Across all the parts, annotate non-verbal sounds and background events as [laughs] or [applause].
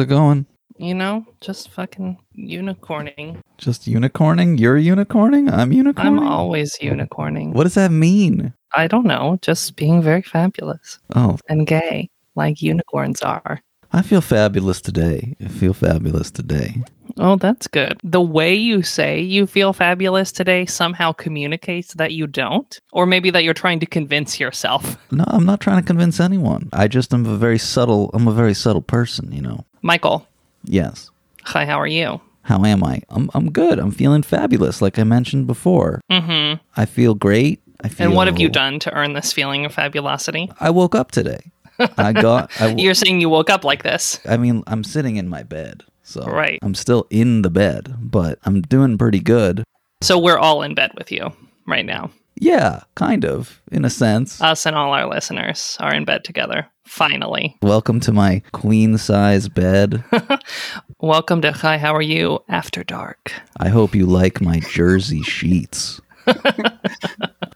it going? You know, just fucking unicorning. Just unicorning? You're unicorning? I'm unicorning? I'm always unicorning. What does that mean? I don't know, just being very fabulous Oh, and gay, like unicorns are. I feel fabulous today. I feel fabulous today. Oh, that's good. The way you say you feel fabulous today somehow communicates that you don't, or maybe that you're trying to convince yourself. [laughs] No, I'm not trying to convince anyone. I just am a very subtle I'm a very subtle person, you know. Michael, Yes. hi, how are you? How am I? I'm I'm good. I'm feeling fabulous like I mentioned before. Mm-hmm. I feel great. I feel And what have you done to earn this feeling of fabulosity? I woke up today. I got I, [laughs] You're saying you woke up like this. I mean, I'm sitting in my bed. So Right. I'm still in the bed, but I'm doing pretty good. So we're all in bed with you right now. Yeah, kind of, in a sense. Us and all our listeners are in bed together. Finally. Welcome to my queen size bed. [laughs] Welcome to Hi, How Are You After Dark. I hope you like my jersey sheets.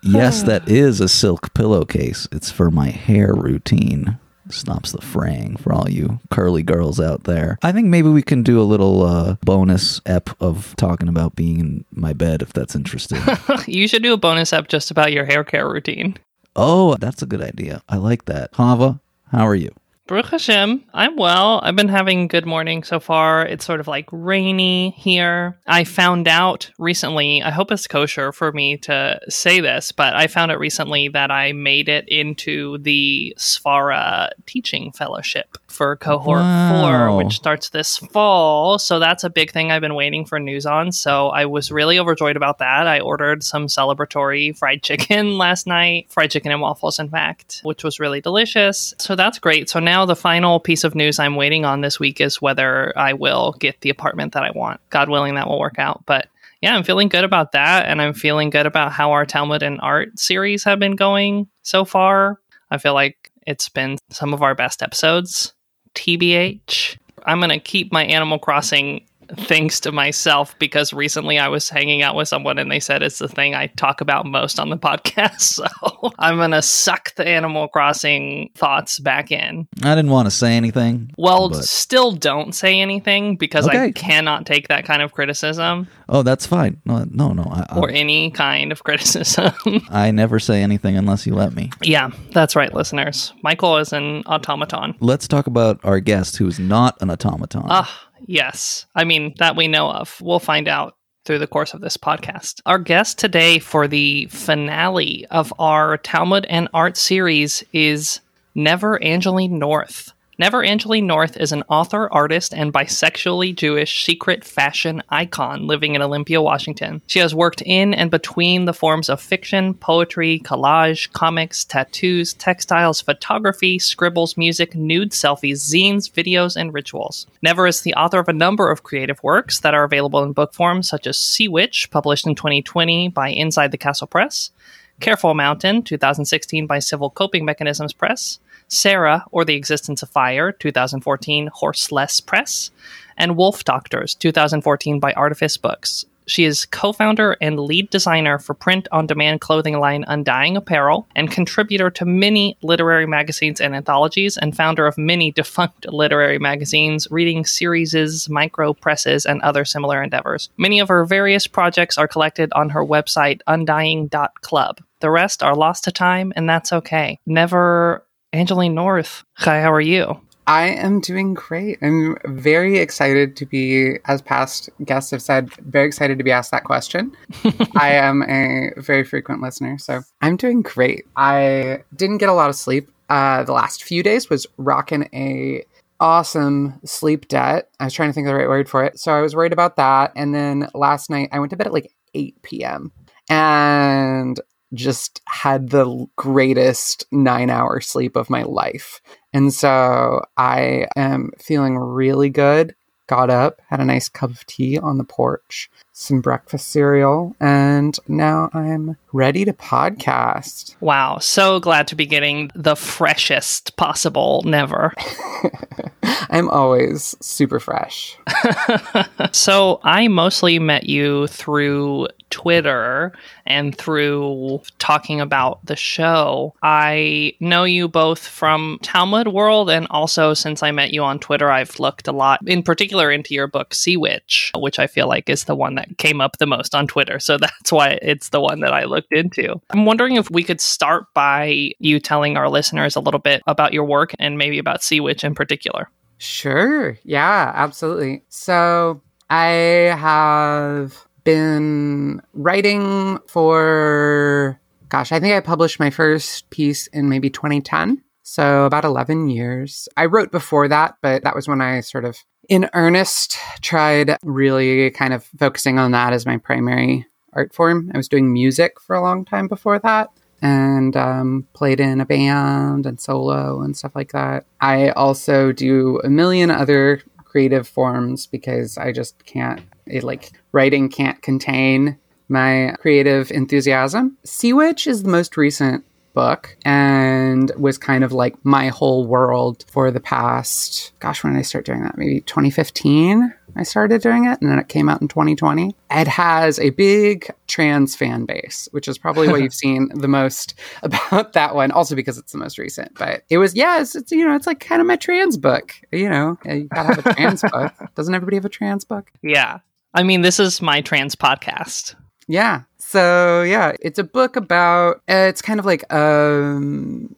Yes, [laughs] that is a silk pillowcase. It's for my hair routine. Stops the fraying for all you curly girls out there. I think maybe we can do a little uh, bonus ep of talking about being in my bed if that's interesting. [laughs] you should do a bonus ep just about your hair care routine. oh, that's a good idea. I like that. Hava, how are you? Baruch Hashem, I'm well. I've been having a good morning so far. It's sort of like rainy here. I found out recently, I hope it's kosher for me to say this, but I found out recently that I made it into the Svara teaching fellowship for cohort Wow. four, which starts this fall. So that's a big thing I've been waiting for news on. So I was really overjoyed about that. I ordered some celebratory fried chicken [laughs] last night, fried chicken and waffles, in fact, which was really delicious. So that's great. So now the final piece of news I'm waiting on this week is whether I will get the apartment that I want. God willing, that will work out. But yeah, I'm feeling good about that. And I'm feeling good about how our Talmud and art series have been going so far. I feel like it's been some of our best episodes. TBH. I'm going to keep my Animal Crossing things to myself because recently I was hanging out with someone and they said it's the thing I talk about most on the [laughs] podcast. So I'm going to suck the Animal Crossing thoughts back in. I didn't want to say anything. Well, but- still don't say anything because I cannot take that kind of criticism Oh, that's fine. No, no, no. I, I, or any kind of [laughs] criticism. I never say anything unless you let me. yeah, that's right, listeners. Michael is an automaton. Let's talk about our guest who is not an automaton. Ah, yes. I mean, that we know of. We'll find out through the course of this podcast. Our guest today for the finale of our Talmud and Art series is Never Angeline North. Never Angeline North is an author, artist, and bisexually Jewish secret fashion icon living in Olympia, Washington. She has worked in and between the forms of fiction, poetry, collage, comics, tattoos, textiles, photography, scribbles, music, nude selfies, zines, videos, and rituals. Never is the author of a number of creative works that are available in book form, such as Sea Witch, published in 2020 by Inside the Castle Press, Careful Mountain, 2016 by Civil Coping Mechanisms Press, Sarah, or the Existence of Fire, 2014 Horseless Press, and Wolf Doctors, 2014 by Artifice Books. She is co founder and lead designer for print on demand clothing line Undying Apparel, and contributor to many literary magazines and anthologies, and founder of many [laughs] defunct literary magazines, reading series, micro presses, and other similar endeavors. Many of her various projects are collected on her website, undying.club. The rest are lost to time, and that's okay. Never Angeline North. Hi, how are you? I am doing great. I'm very excited to be, as past guests have said, very excited to be asked that question. [laughs] I am a very frequent listener, so I'm doing great. I didn't get a lot of sleep. Uh, the last few days was rocking a awesome sleep debt. I was trying to think of the right word for it, so I was worried about that. And then last night I went to bed at like 8 p.m. and just had the greatest nine hour sleep of my life. And so I am feeling really good. Got up, had a nice cup of tea on the porch, some breakfast cereal, and now I'm ready to podcast. Wow, so glad to be getting the freshest possible never. [laughs] I'm always super fresh. [laughs] so I mostly met you through Twitter and through talking about the show. I know you both from Talmud World, and also since I met you on Twitter, I've looked a lot, in particular, into your book Sea Witch, which I feel like is the one that came up the most on Twitter. So [laughs] that's why it's the one that I looked into. I'm wondering if we could start by you telling our listeners a little bit about your work and maybe about Sea Witch in particular. Sure. Yeah, absolutely. So I have been writing for, gosh, I think I published my first piece in maybe 2010. So about 11 years. I wrote before that, but that was when I sort of, in earnest, tried really kind of focusing on that as my primary art form. I was doing music for a long time before that and um, played in a band and solo and stuff like that. I also do a million other creative forms because I just can't, it, like, writing can't contain my creative enthusiasm. Sea Witch is the most recent book and was kind of like my whole world for the past, gosh, when did I start doing that? Maybe 2015. I started doing it, and then it came out in 2020. It has a big trans fan base, which is probably what [laughs] you've seen the most [laughs] about that one. Also because it's the most recent, but it was yeah, it's, it's you know it's like kind of my trans book. You know, you gotta have a trans [laughs] book. Doesn't everybody have a trans book? Yeah, I mean this is my trans podcast. Yeah. So yeah, it's a book about uh, it's kind of like a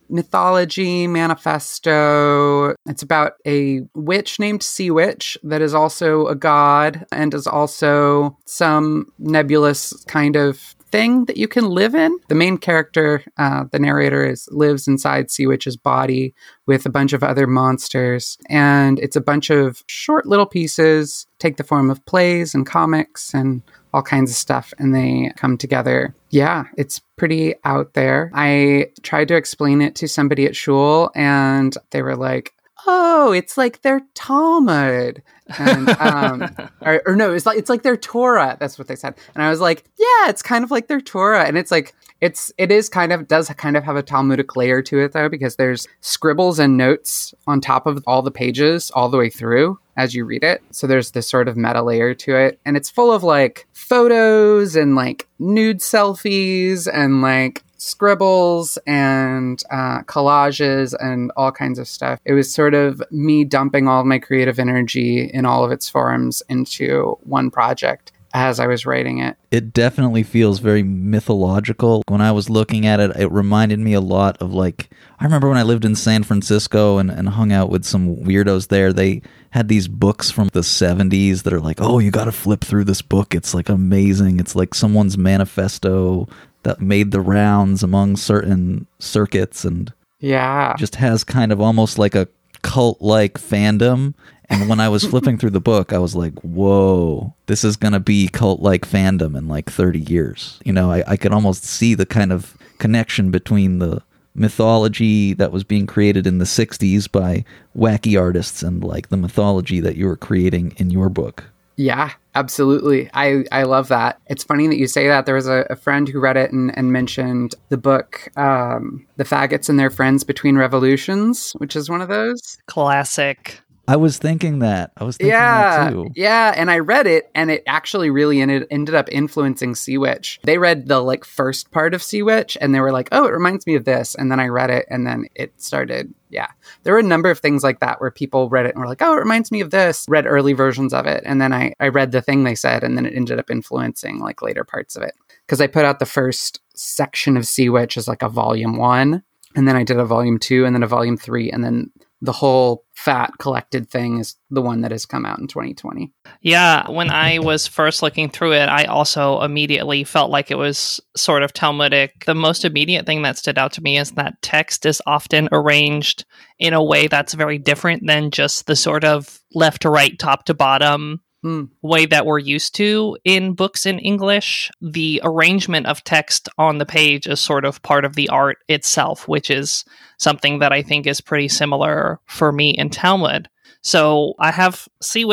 mythology manifesto. It's about a witch named Sea Witch that is also a god and is also some nebulous kind of thing that you can live in. The main character, uh, the narrator, is lives inside Sea Witch's body with a bunch of other monsters, and it's a bunch of short little pieces take the form of plays and comics and all kinds of stuff and they come together. Yeah, it's pretty out there. I tried to explain it to somebody at Shul and they were like, oh, it's like their Talmud. And, um, [laughs] or, or, no, it's like it's like their Torah. That's what they said. And I was like, yeah, it's kind of like their Torah. And it's like it's it is kind of does kind of have a Talmudic layer to it though, because there's scribbles and notes on top of all the pages all the way through as you read it. So there's this sort of meta layer to it. And it's full of like photos and like nude selfies and like scribbles and uh, collages and all kinds of stuff. It was sort of me dumping all my creative energy in all of its forms into one project as I was writing it. It definitely feels very mythological. When I was looking at it, it reminded me a lot of like I remember when I lived in San Francisco and, and hung out with some weirdos there. They had these books from the 70s that are like, oh, you got to flip through this book. It's like amazing. It's like someone's manifesto that made the rounds among certain circuits and yeah. just has kind of almost like a cult like fandom. And when i was [laughs] flipping through the book i was like whoa this is going to be cult like fandom in like 30 years. You know I, I could almost see the kind of connection between the mythology that was being created in the 60s by wacky artists and like the mythology that you were creating in your book. Yeah, absolutely. I, I love that. It's funny that you say that. There was a, a friend who read it and, and mentioned the book, um, The Faggots and Their Friends Between Revolutions, which is one of those. Classic. I was thinking that. I was thinking yeah, that too. Yeah, and I read it and it actually really ended ended up influencing Sea Witch. They read the like first part of Sea Witch and they were like, "Oh, it reminds me of this." And then I read it and then it started yeah. There were a number of things like that where people read it and were like, "Oh, it reminds me of this." Read early versions of it and then I I read the thing they said and then it ended up influencing like later parts of it. Cuz I put out the first section of Sea Witch as like a volume 1 and then I did a volume 2 and then a volume 3 and then the whole fat collected thing is the one that has come out in 2020. Yeah, when I was first looking through it, I also immediately felt like it was sort of Talmudic. The most immediate thing that stood out to me is that text is often arranged in a way that's very different than just the sort of left to right, top to bottom Hmm. way that we're used to in books in English. The arrangement of text on the page is sort of part of the art itself, which is something that I think is pretty similar for me in Talmud. So I have Sea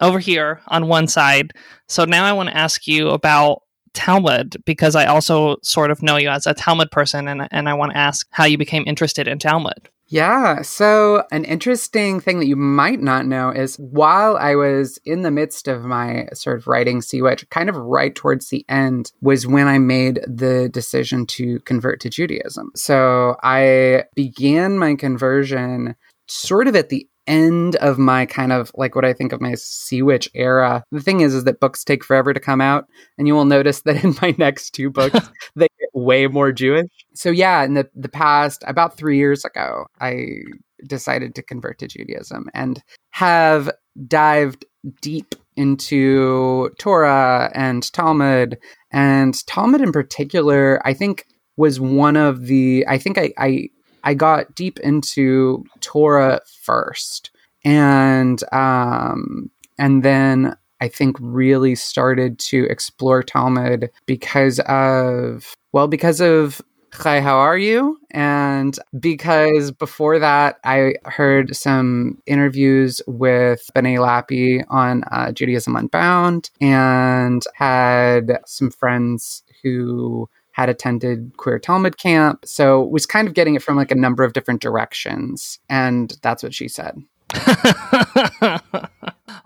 over here on one side. So now I want to ask you about Talmud because I also sort of know you as a Talmud person and, and I want to ask how you became interested in Talmud. Yeah. So, an interesting thing that you might not know is while I was in the midst of my sort of writing Sea Witch, kind of right towards the end was when I made the decision to convert to Judaism. So, I began my conversion sort of at the end of my kind of like what I think of my Sea Witch era. The thing is, is that books take forever to come out, and you will notice that in my [laughs] next two books, [laughs] they get way more Jewish. So yeah, in the the past about three years ago, I decided to convert to Judaism and have dived deep into Torah and Talmud and Talmud in particular. I think was one of the I think I, I I got deep into Torah first, and um, and then I think really started to explore Talmud because of well, because of Hi, how are you? And because before that, I heard some interviews with Benay Lappe on uh, Judaism Unbound and had some friends who had attended queer Talmud camp. So was kind of getting it from like a number of different directions. And that's what she said. [laughs]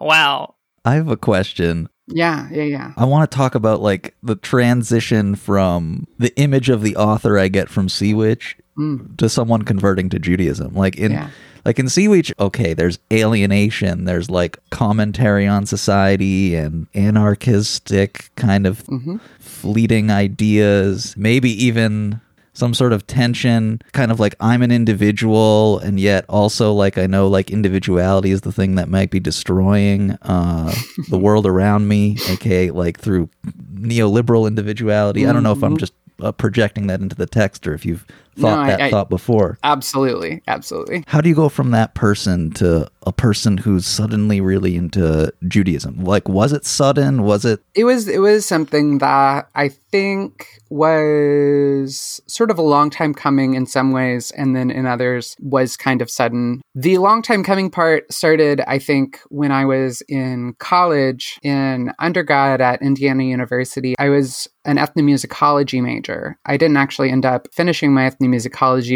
wow. I have a question. Yeah, yeah, yeah. I want to talk about like the transition from the image of the author I get from Sea Witch Mm. to someone converting to Judaism. Like in Yeah. Like in Sea Witch, okay, there's alienation, there's like commentary on society and anarchistic kind of Mhm. fleeting ideas, maybe even some sort of tension, kind of like I'm an individual and yet also like I know like individuality is the thing that might be destroying uh [laughs] the world around me, aka like through neoliberal individuality. I don't know if I'm Mhm. just uh, projecting that into the text or if you've thought No, I- that I- thought before. Absolutely, absolutely. How do you go from that person to a person who's suddenly really into Judaism? Like, was it sudden? Was it? It was it was something that I think was sort of a long time coming in some ways, and then in others was kind of sudden. The long time coming part started, I think, when I was in college in undergrad at Indiana University. I was an ethnomusicology major. I didn't actually end up finishing my ethnomusicology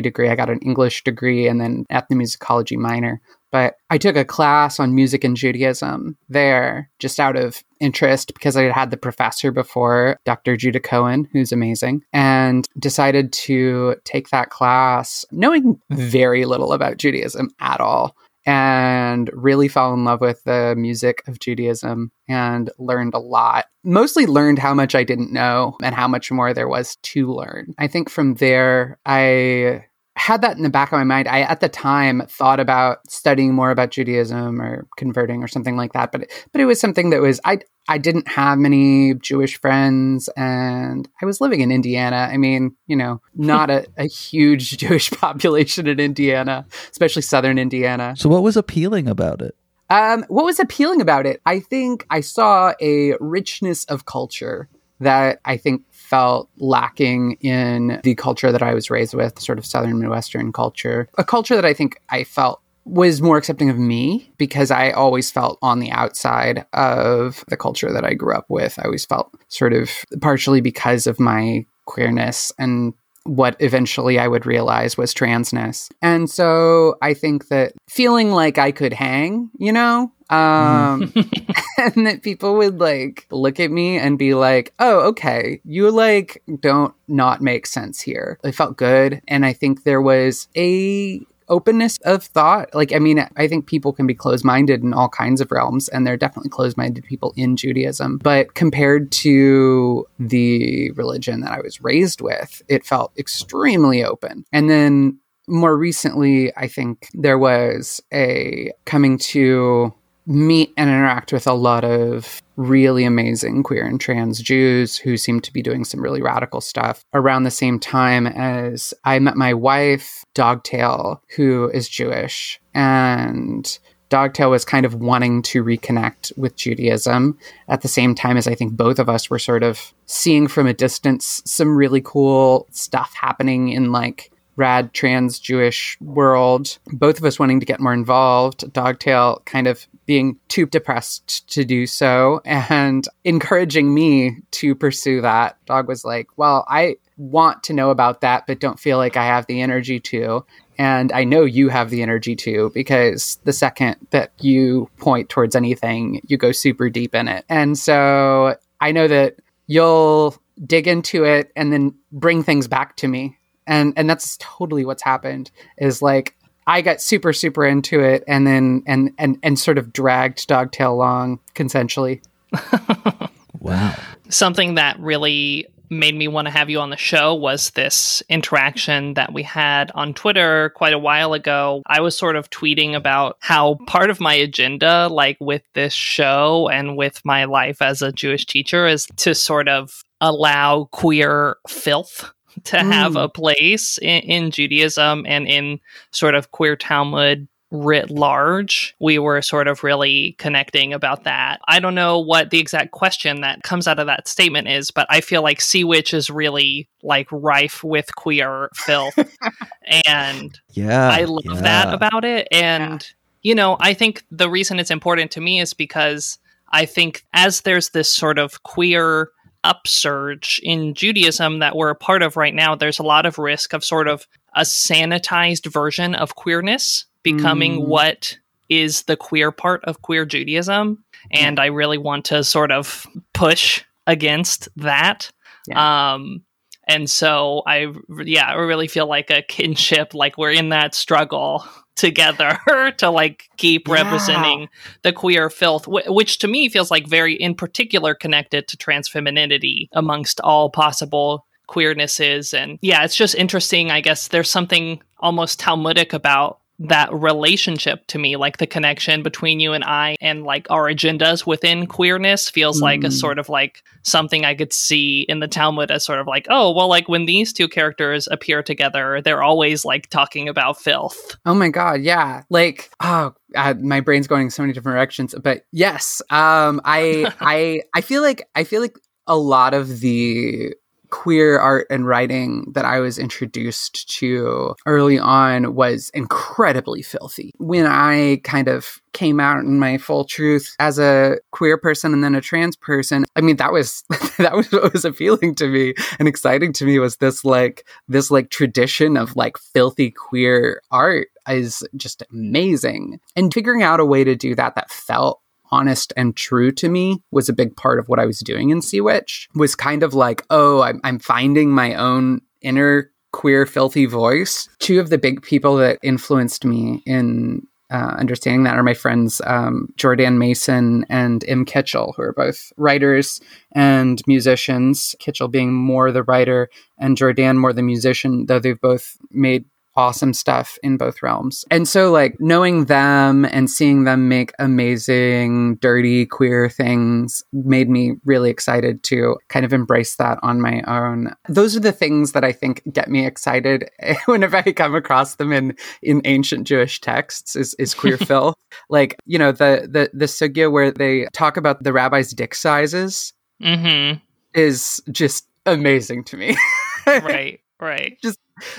degree. I got an English degree and then ethnomusicology minor. But I took a class on music and Judaism there just out of interest because I had had the professor before, Dr. Judah Cohen, who's amazing, and decided to take that class knowing very little about Judaism at all and really fell in love with the music of Judaism and learned a lot. Mostly learned how much I didn't know and how much more there was to learn. I think from there, I had that in the back of my mind. I at the time thought about studying more about Judaism or converting or something like that, but but it was something that was I I didn't have many Jewish friends and I was living in Indiana. I mean, you know, not a, [laughs] a huge [laughs] Jewish population in Indiana, especially southern Indiana. So, what was appealing about it? Um, what was appealing about it? I think I saw a richness of culture that I think felt lacking in the culture that I was raised with, sort of Southern Midwestern culture. A culture that I think I felt was more accepting of me because I always felt on the outside of the culture that I grew up with. I always felt sort of partially because of my queerness and what eventually I would realize was transness. And so I think that feeling like I could hang, you know, um, [laughs] [laughs] and that people would like look at me and be like, oh, okay, you like don't not make sense here. It felt good. And I think there was a openness of thought. Like, I mean, I think people can be closed minded in all kinds of realms, and there are definitely closed minded people in Judaism. But compared to the religion that I was raised with, it felt extremely open. And then more recently, I think there was a coming to meet and interact with a lot of really amazing queer and trans Jews who seem to be doing some really radical stuff around the same time as I met my wife, Dogtail, who is Jewish. And Dogtail was kind of wanting to reconnect with Judaism at the same time as I think both of us were sort of seeing from a distance some really cool stuff happening in like rad trans Jewish world, both of us wanting to get more involved, Dogtail kind of being too depressed to do so and [laughs] encouraging me to pursue that. Dog was like, Well, I want to know about that, but don't feel like I have the energy to. And I know you have the energy to because the second that you point towards anything, you go super deep in it. And so I know that you'll dig into it and then bring things back to me. And and that's totally what's happened is like I got super super into it and then and and and sort of dragged Dogtail along consensually. [laughs] wow. Something that really made me want to have you on the show was this interaction that we had on Twitter quite a while ago. I was sort of tweeting about how part of my agenda, like with this show and with my life as a Jewish teacher, is to sort of allow queer filth to have a mm. place in, in Judaism and in sort of queer Talmud writ large, we were sort of really connecting about that. I don't know what the exact question that comes out of that statement is, but I feel like Sea Witch is really like rife with queer filth. [laughs] and yeah, I love yeah. that about it. And, yeah. you know, I think the reason it's important to me is because I think as there's this sort of queer upsurge in Judaism that we're a part of right now, there's a lot of risk of sort of a sanitized version of queerness becoming mm. what is the queer part of queer Judaism. And. I really want to sort of push against that. Yeah. Um, and so I, yeah, I really feel like a kinship, like we're in that struggle together [laughs] to like keep yeah. representing the queer filth, which to me feels like very in particular connected to trans femininity amongst all possible queernesses. And yeah, it's just interesting. I guess there's something almost Talmudic about that relationship to me like the connection between you and i and like our agendas within queerness feels mm. like a sort of like something i could see in the talmud as sort of like oh well like when these two characters appear together they're always like talking about filth oh my god yeah like oh uh, my brain's going so many different directions but yes um i [laughs] i i feel like i feel like a lot of the queer art and writing that I was introduced to early on was incredibly filthy. When I kind of came out in my full truth as a queer person and then a trans person, I mean that was [laughs] that was what was appealing to me and exciting to me was this like this like tradition of like filthy queer art is just amazing. And figuring out a way to do that that felt honest and true to me was a big part of what I was doing in Sea Witch was kind of like, oh, I'm, I'm finding my own inner queer filthy voice. Two of the big people that influenced me in uh, understanding that are my friends um, Jordan Mason and Im Kitchell, who are both writers and musicians. Kitchell being more the writer and Jordan more the musician, though they've both made awesome stuff in both realms. And so, like, knowing them and seeing them make amazing, dirty, queer things made me really excited to kind of embrace that on my own. Those are the things that I think get me excited [laughs] whenever I come across them in, in ancient Jewish texts is, is queer [laughs] filth. Like, you know, the, the, the sugya where they talk about the rabbi's dick sizes mm-hmm. is just amazing to me. [laughs] right right. Just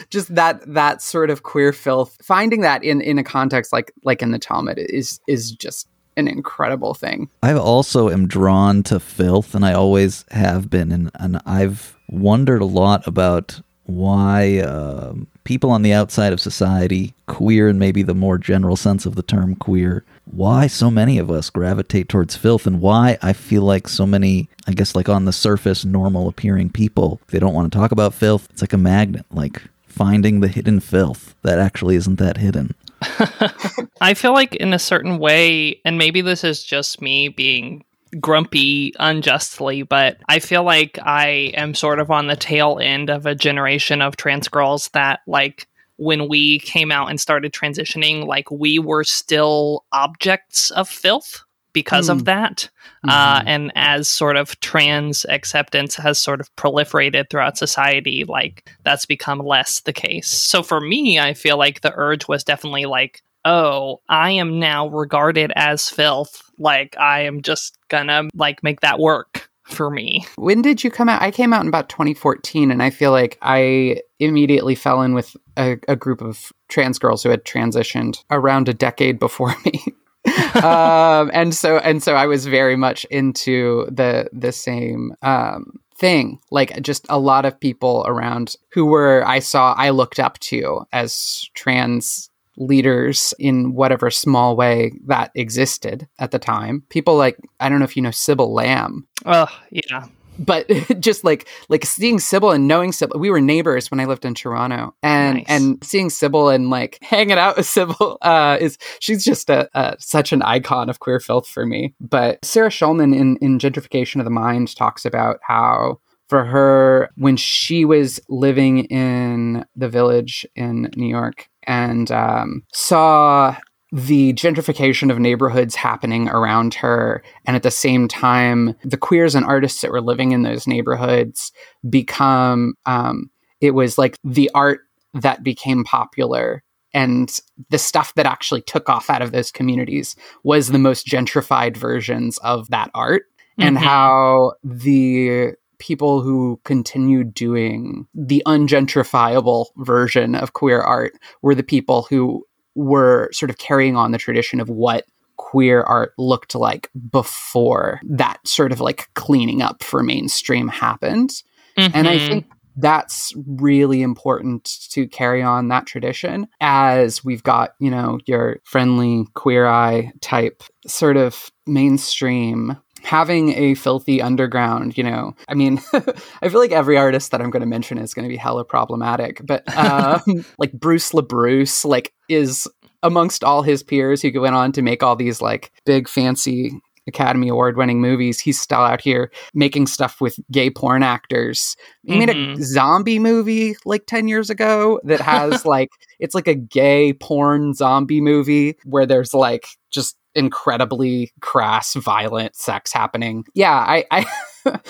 just that that sort of queer filth finding that in in a context like like in the talmud is is just an incredible thing. I also am drawn to filth and i always have been and, and i've wondered a lot about why uh, people on the outside of society, queer in maybe the more general sense of the term queer, why so many of us gravitate towards filth and why I feel like so many, I guess, like on the surface, normal appearing people, they don't want to talk about filth. It's like a magnet, like finding the hidden filth that actually isn't that hidden. [laughs] I feel like, in a certain way, and maybe this is just me being grumpy unjustly, but I feel like I am sort of on the tail end of a generation of trans girls that like when we came out and started transitioning, like we were still objects of filth because mm. of that. Uh, mm-hmm. Uh, and as sort of trans acceptance has sort of proliferated throughout society, like that's become less the case. So for me, I feel like the urge was definitely like, oh, I am now regarded as filth. Like I am just gonna like make that work for me. When did you come out? I came out in about 2014, and I feel like I immediately fell in with a, a group of trans girls who had transitioned around a decade before [laughs] me. [laughs] um, and so and so I was very much into the the same um, thing. Like just a lot of people around who were I saw I looked up to as trans leaders in whatever small way that existed at the time. People like I don't know if you know Sybil Lamb. Oh, yeah. But [laughs] just like like seeing Sybil and knowing Sybil, we were neighbors when I lived in Toronto, and Nice. and seeing Sybil and like [laughs] hanging out with Sybil uh, is she's just a, a such an icon of queer filth for me. But Sarah Schulman in in Gentrification of the Mind talks about how for her when she was living in the village in New York and um, saw the gentrification of neighborhoods happening around her and at the same time the queers and artists that were living in those neighborhoods become um, it was like the art that became popular and the stuff that actually took off out of those communities was the most gentrified versions of that art and Mhm. how the people who continued doing the ungentrifiable version of queer art were the people who were sort of carrying on the tradition of what queer art looked like before that sort of like cleaning up for mainstream happened. And I Mhm. think that's really important to carry on that tradition as we've got, you know, your friendly queer eye type sort of mainstream having a filthy underground, you know. I mean, [laughs] I feel like every artist that I'm going to mention is going to be hella problematic, but [laughs] um, like Bruce LaBruce like is amongst all his peers who went on to make all these like big fancy Academy Award winning movies, he's still out here making stuff with gay porn actors. He made a Mhm. zombie movie like 10 years ago that has [laughs] like, it's like a gay porn zombie movie where there's like just incredibly crass, violent sex happening. Yeah, I, I,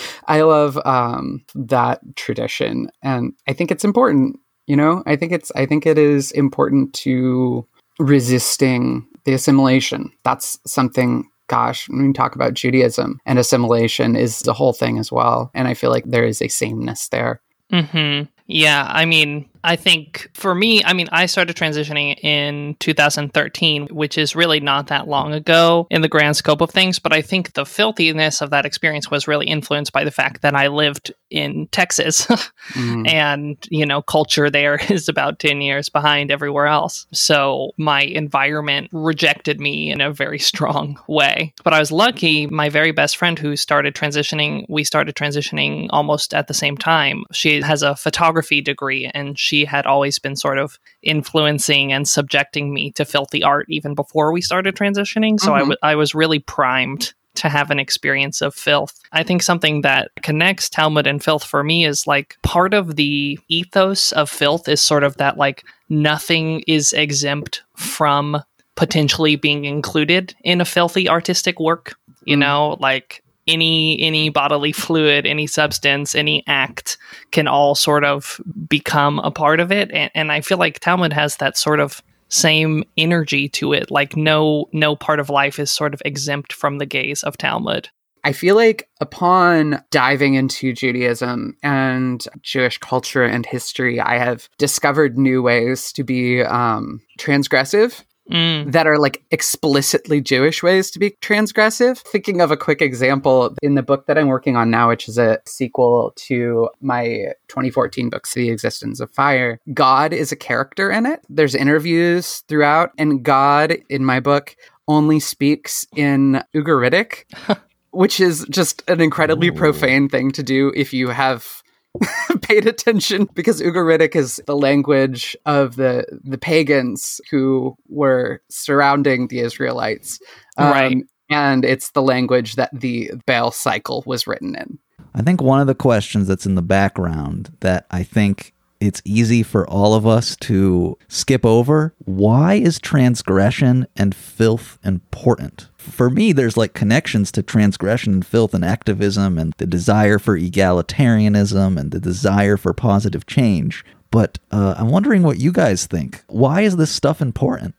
[laughs] I love um, that tradition. And I think it's important, you know, I think it's, I think it is important to resisting the assimilation. That's something gosh, when we talk about Judaism and assimilation is the whole thing as well. And I feel like there is a sameness there. hmm Yeah, I mean, I think for me, I mean, I started transitioning in 2013, which is really not that long ago in the grand scope of things. But I think the filthiness of that experience was really influenced by the fact that I lived in Texas [laughs] Mm. and, you know, culture there [laughs] is about 10 years behind everywhere else. So my environment rejected me in a very strong way. But I was lucky, my very best friend who started transitioning, we started transitioning almost at the same time. She has a photography degree and she had always been sort of influencing and subjecting me to filthy art even before we started transitioning. So I Mhm. w- I was really primed to have an experience of filth. I think something that connects Talmud and filth for me is like part of the ethos of filth is sort of that like nothing is exempt from potentially being included in a filthy artistic work. You Mm. know, like any any bodily fluid, any substance, any act can all sort of become a part of it. And, and I feel like Talmud has that sort of same energy to it. Like no no part of life is sort of exempt from the gaze of Talmud. I feel like upon diving into Judaism and Jewish culture and history, I have discovered new ways to be um, transgressive Mm. that are like explicitly Jewish ways to be transgressive. Thinking of a quick example in the book that I'm working on now, which is a sequel to my 2014 book, The Existence of Fire, God is a character in it. There's interviews throughout, and God in my book only speaks in Ugaritic, [laughs] which is just an incredibly Ooh. profane thing to do if you have [laughs] paid attention because Ugaritic is the language of the the pagans who were surrounding the Israelites. Um, Right. And it's the language that the Baal cycle was written in. I think one of the questions that's in the background that I think it's easy for all of us to skip over why is transgression and filth important? For me, there's like connections to transgression and filth and activism and the desire for egalitarianism and the desire for positive change. But uh, I'm wondering what you guys think. Why is this stuff important?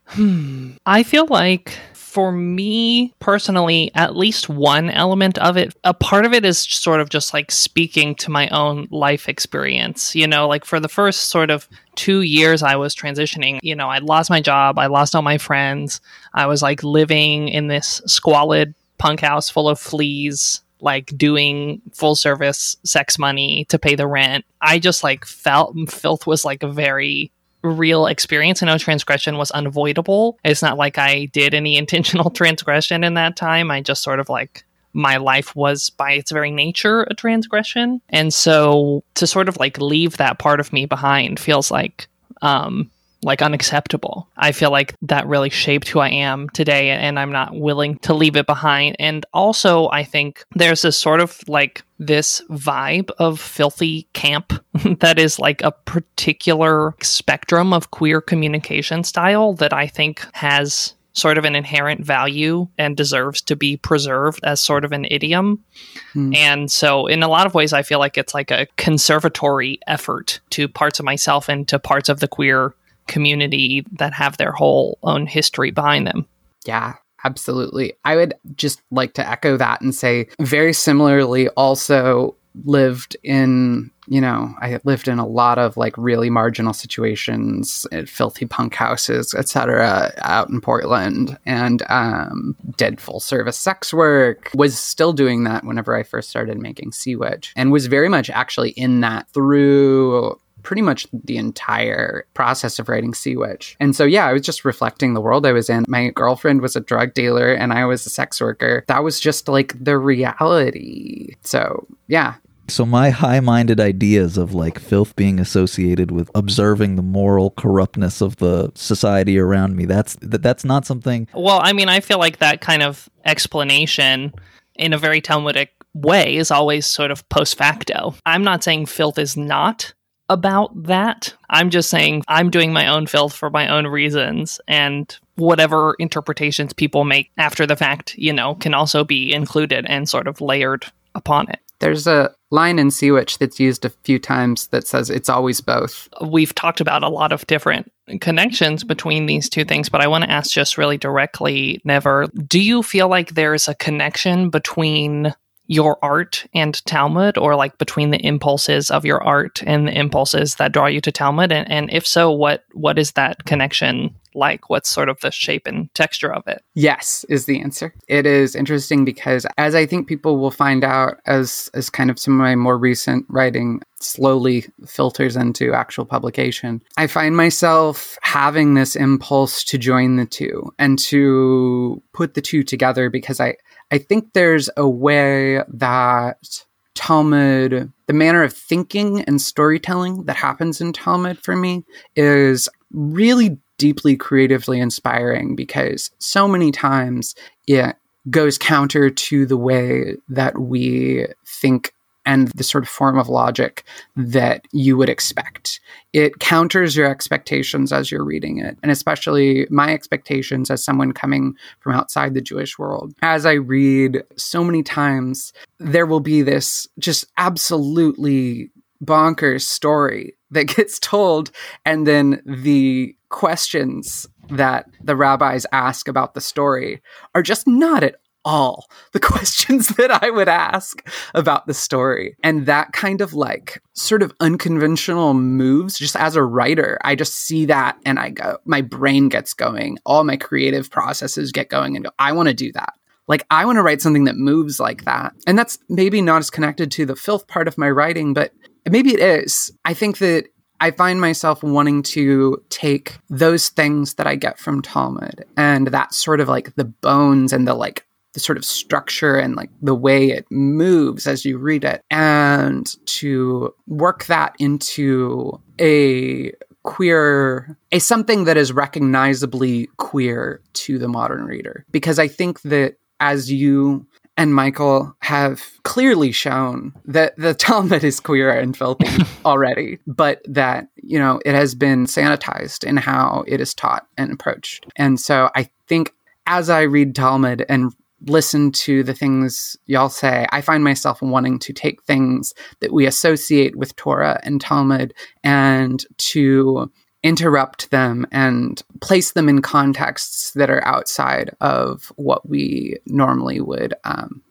I feel like for me personally, at least one element of it, a part of it is sort of just like speaking to my own life experience. You know, like for the first sort of two years I was transitioning, you know, I lost my job, I lost all my friends, I was like living in this squalid punk house full of fleas like doing full service sex money to pay the rent. I just like felt filth was like a very real experience. I know transgression was unavoidable. It's not like I did any [laughs] intentional transgression in that time. I just sort of like my life was by its very nature a transgression. And so to sort of like leave that part of me behind feels like um like unacceptable. I feel like that really shaped who I am today and I'm not willing to leave it behind. And also I think there's this sort of like this vibe of filthy camp [laughs] that is like a particular spectrum of queer communication style that I think has sort of an inherent value and deserves to be preserved as sort of an idiom. Mm. And so, in a lot of ways, I feel like it's like a conservatory effort to parts of myself and to parts of the queer community that have their whole own history behind them. Yeah, absolutely. I would just like to echo that and say, very similarly, also lived in you know i lived in a lot of like really marginal situations filthy punk houses etc out in portland and um, did full service sex work was still doing that whenever i first started making sea and was very much actually in that through pretty much the entire process of writing Sea Witch. And so, yeah, I was just reflecting the world I was in. My girlfriend was a drug dealer and I was a sex worker. That was just like the reality. So, yeah. So my high-minded ideas of like filth being associated with observing the moral corruptness of the society around me that's that, that's not something Well, I mean, I feel like that kind of explanation in a very Talmudic way is always sort of post facto. I'm not saying filth is not about that. I'm just saying I'm doing my own filth for my own reasons and whatever interpretations people make after the fact, you know, can also be included and sort of layered upon it. There's a line in Sea Witch that's used a few times that says it's always both. We've talked about a lot of different connections between these two things, but I want to ask just really directly, Never, do you feel like there's a connection between your art and Talmud, or like between the impulses of your art and the impulses that draw you to Talmud? And, and if so, what what is that connection like? What's sort of the shape and texture of it? Yes, is the answer. It is interesting because as I think people will find out as as kind of some of my more recent writing slowly filters into actual publication, I find myself having this impulse to join the two and to put the two together because I I think there's a way that Talmud, the manner of thinking and storytelling that happens in Talmud for me is really deeply creatively inspiring because so many times it goes counter to the way that we think and the sort of form of logic that you would expect. It counters your expectations as you're reading it, and especially my expectations as someone coming from outside the Jewish world. As I read so many times, there will be this just absolutely bonkers story that gets told, and then the questions that the rabbis ask about the story are just not at all the [laughs] questions that I would ask about the story. And that kind of like sort of unconventional moves, just as a writer, I just see that and I go, my brain gets going, all my creative processes get going, and go, I want to do that. Like, I want to write something that moves like that. And that's maybe not as connected to the filth part of my writing, but maybe it is. I think that I find myself wanting to take those things that I get from Talmud and that sort of like the bones and the like the sort of structure and like the way it moves as you read it and to work that into a queer a something that is recognizably queer to the modern reader because i think that as you and Michael have clearly shown that the [laughs] Talmud is queer and filthy [laughs] already, but that, you know, it has been sanitized in how it is taught and approached. And so I think as I read Talmud and listen to the things y'all say, I find myself wanting to take things that we associate with Torah and Talmud and to interrupt them and place them in contexts that are outside of what we normally would um,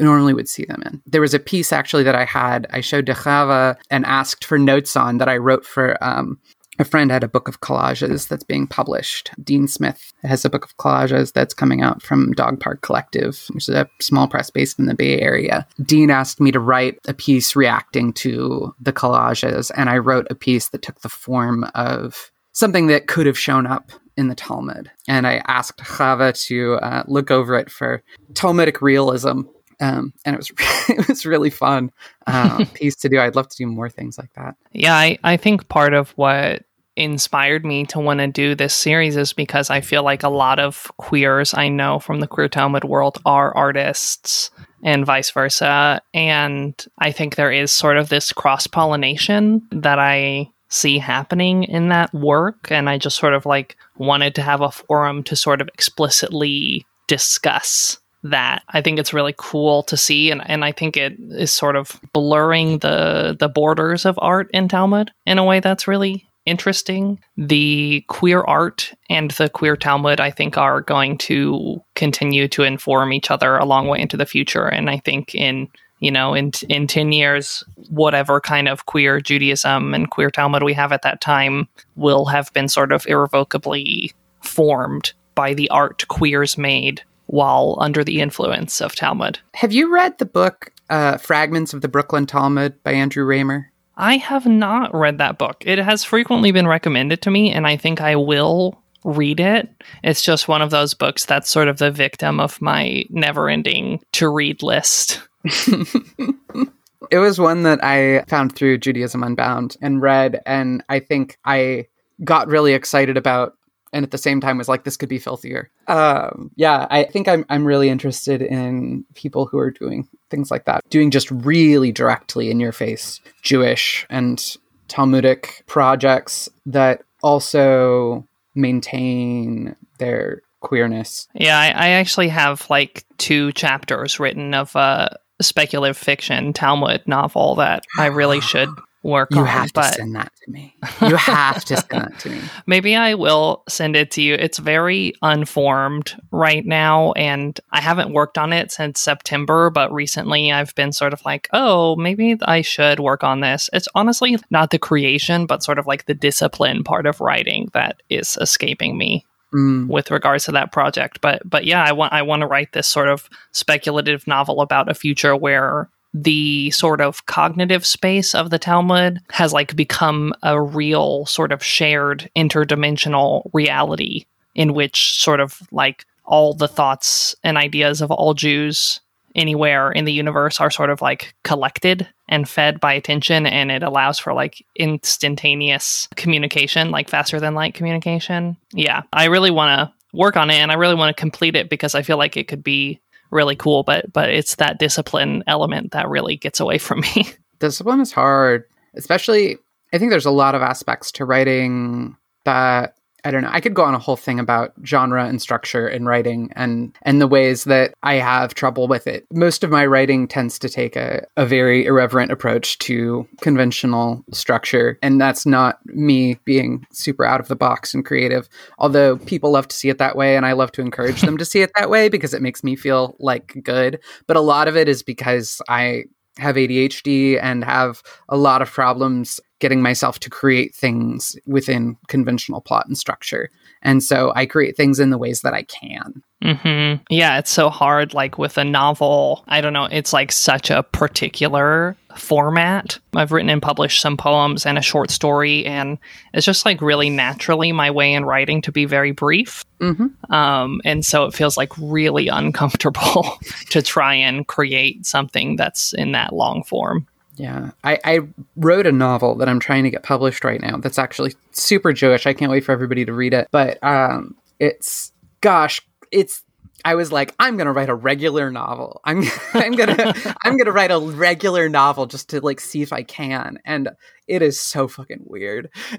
normally would see them in. There was a piece actually that I had I showed to Chava and asked for notes on that I wrote for um, a friend had a book of collages that's being published. Dean Smith has a book of collages that's coming out from Dog Park Collective, which is a small press based in the Bay Area. Dean asked me to write a piece reacting to the collages, and I wrote a piece that took the form of something that could have shown up in the Talmud. And I asked Chava to uh, look over it for Talmudic realism. Um, and it was [laughs] it was really fun uh, [laughs] piece to do. I'd love to do more things like that. Yeah, I, I think part of what inspired me to want to do this series is because I feel like a lot of queers I know from the queer Talmud world are artists and vice versa. And I think there is sort of this cross pollination that I see happening in that work. And I just sort of like wanted to have a forum to sort of explicitly discuss that I think it's really cool to see and, and I think it is sort of blurring the the borders of art in Talmud in a way that's really interesting. The queer art and the queer Talmud, I think, are going to continue to inform each other a long way into the future. And I think in you know in in 10 years whatever kind of queer judaism and queer talmud we have at that time will have been sort of irrevocably formed by the art queers made while under the influence of talmud have you read the book uh, fragments of the brooklyn talmud by andrew ramer I have not read that book. It has frequently been recommended to me, and I think I will read it. It's just one of those books that's sort of the victim of my never ending to read list. [laughs] [laughs] it was one that I found through Judaism Unbound and read, and I think I got really excited about and at the same time was like this could be filthier um, yeah i think I'm, I'm really interested in people who are doing things like that. Doing just really directly in your face jewish and talmudic projects that also maintain their queerness. Yeah i, I actually have like two chapters written of a speculative fiction talmud novel that i really [gasps] should work you on. have to send that to me. You have to send that to me. [laughs] maybe I will send it to you. It's very unformed right now, and I haven't worked on it since September, but recently I've been sort of like, oh, maybe I should work on this. It's honestly not the creation, but sort of like the discipline part of writing that is escaping me. Mm. with regards to that project but but yeah i want i want to write this sort of speculative novel about a future where the sort of cognitive space of the Talmud has like become a real sort of shared interdimensional reality in which sort of like all the thoughts and ideas of all Jews anywhere in the universe are sort of like collected and fed by attention and it allows for like instantaneous communication like faster than light communication. Yeah i really want to work on it and i really want to complete it because i feel like it could be really cool but but it's that discipline element that really gets away from me. [laughs] Discipline is hard especially i think there's a lot of aspects to writing that i don't know. I could go on a whole thing about genre and structure in writing and and the ways that i have trouble with it. Most of my writing tends to take a, a very irreverent approach to conventional structure and that's not me being super out of the box and creative although people love to see it that way and i love to encourage them to see it that way because it makes me feel like good. But a lot of it is because i have ADHD and have a lot of problems getting myself to create things within conventional plot and structure. And so I create things in the ways that I can. hmm yeah it's so hard like with a novel. I don't know it's like such a particular format. I've written and published some poems and a short story and it's just like really naturally my way in writing to be very brief. Mm-hmm. um, and so it feels like really uncomfortable [laughs] to try and create something that's in that long form Yeah. I, I wrote a novel that I'm trying to get published right now that's actually super Jewish. I can't wait for everybody to read it. But um, it's, gosh, it's I was like, I'm gonna write a regular novel. I'm [laughs] I'm gonna [laughs] I'm gonna write a regular novel just to like see if I can. And it is so fucking weird. [laughs]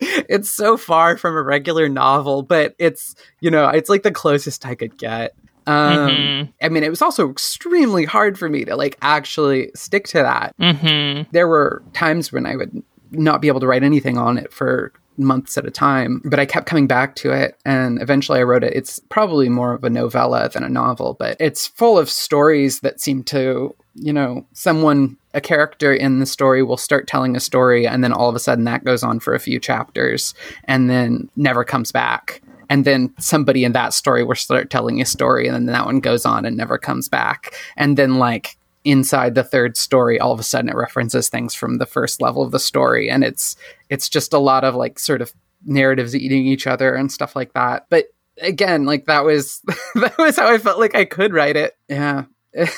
it's so far from a regular novel, but it's you know, it's like the closest I could get. Um, Mhm. I mean, it was also extremely hard for me to like actually stick to that. hmm There were times when I would not be able to write anything on it for months at a time, but I kept coming back to it and eventually I wrote it. It's probably more of a novella than a novel, but it's full of stories that seem to, you know, someone a character in the story will start telling a story and then all of a sudden that goes on for a few chapters and then never comes back. And then somebody in that story will start telling a story and then that one goes on and never comes back. And then like inside the third story all of a sudden it references things from the first level of the story. And it's it's just a lot of like sort of narratives eating each other and stuff like that. But again like that was [laughs] that was how i felt like i could write it. Yeah [laughs]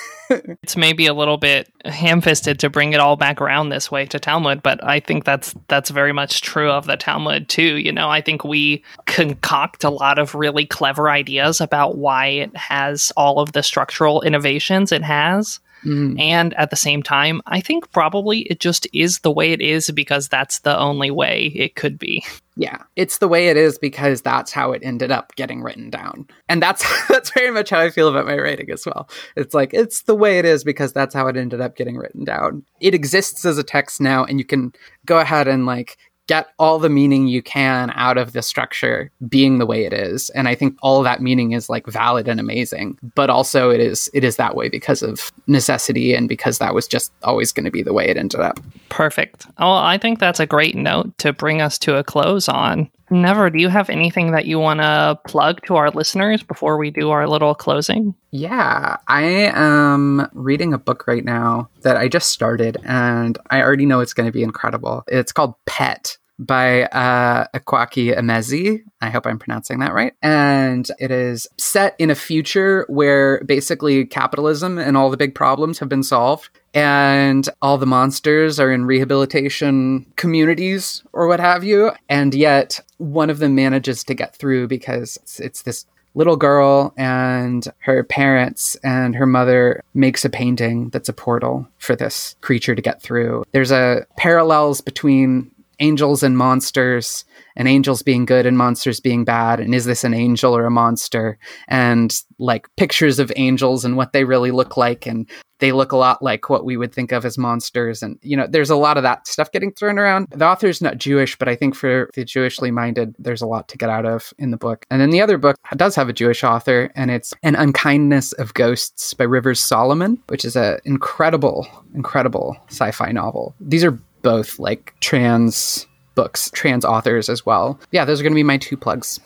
It's maybe a little bit ham-fisted to bring it all back around this way to Talmud, but I think that's that's very much true of the Talmud too. You know, I think we concoct a lot of really clever ideas about why it has all of the structural innovations it has. Mhm. And at the same time, I think probably it just is the way it is because that's the only way it could be. yeah it's the way it is because that's how it ended up getting written down and that's [laughs] that's very much how i feel about my writing as well it's like it's the way it is because that's how it ended up getting written down it exists as a text now and you can go ahead and like get all the meaning you can out of the structure being the way it is and i think all that meaning is like valid and amazing but also it is it is that way because of necessity and because that was just always going to be the way it ended up Perfect. Well, I think that's a great note to bring us to a close on. Never, do you have anything that you want to plug to our listeners before we do our little closing? Yeah, I am reading a book right now that I just started, and I already know it's going to be incredible. It's called Pet by uh, Akwaeke Emezi. I hope I'm pronouncing that right. And it is set in a future where basically capitalism and all the big problems have been solved. And all the monsters are in rehabilitation communities or what have you. And yet one of them manages to get through because it's, it's this little girl and her parents and her mother makes a painting that's a portal for this creature to get through. There's a parallels between angels and monsters and angels being good and monsters being bad and is this an angel or a monster? And like pictures of angels and what they really look like and they look a lot like what we would think of as monsters and you know there's a lot of that stuff getting thrown around. The author's not jewish but i think for the jewishly minded there's a lot to get out of in the book. And then the other book does have a jewish author and it's an unkindness of ghosts by rivers solomon which is an incredible incredible sci-fi novel. These are both like trans books trans authors as well yeah those are going to be my two plugs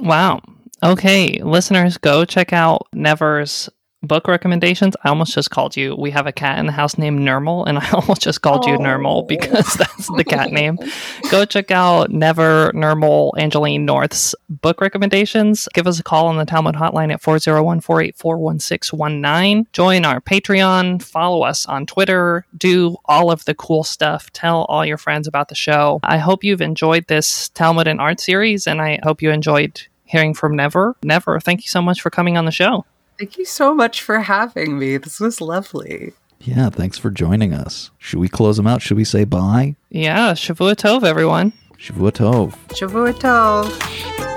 Wow. Okay, listeners, go check out Never's book recommendations. I almost just called you. We have a cat in the house named Nermal, and I [laughs] almost just called you Oh. Nermal because that's the cat [laughs] name. Go check out Never, Nermal, Angeline North's book recommendations. Give us a call on the Talmud hotline at 401 484 1619. Join our Patreon. Follow us on Twitter. Do all of the cool stuff. Tell all your friends about the show. I hope you've enjoyed this Talmud and Art series, and I hope you enjoyed hearing from Never. Never, thank you so much for coming on the show. Thank you so much for having me this was lovely Yeah, thanks for joining us. Should we close them out? Should we say bye? Yeah, Shavua Tov, everyone. Shavua Tov. Shavua tov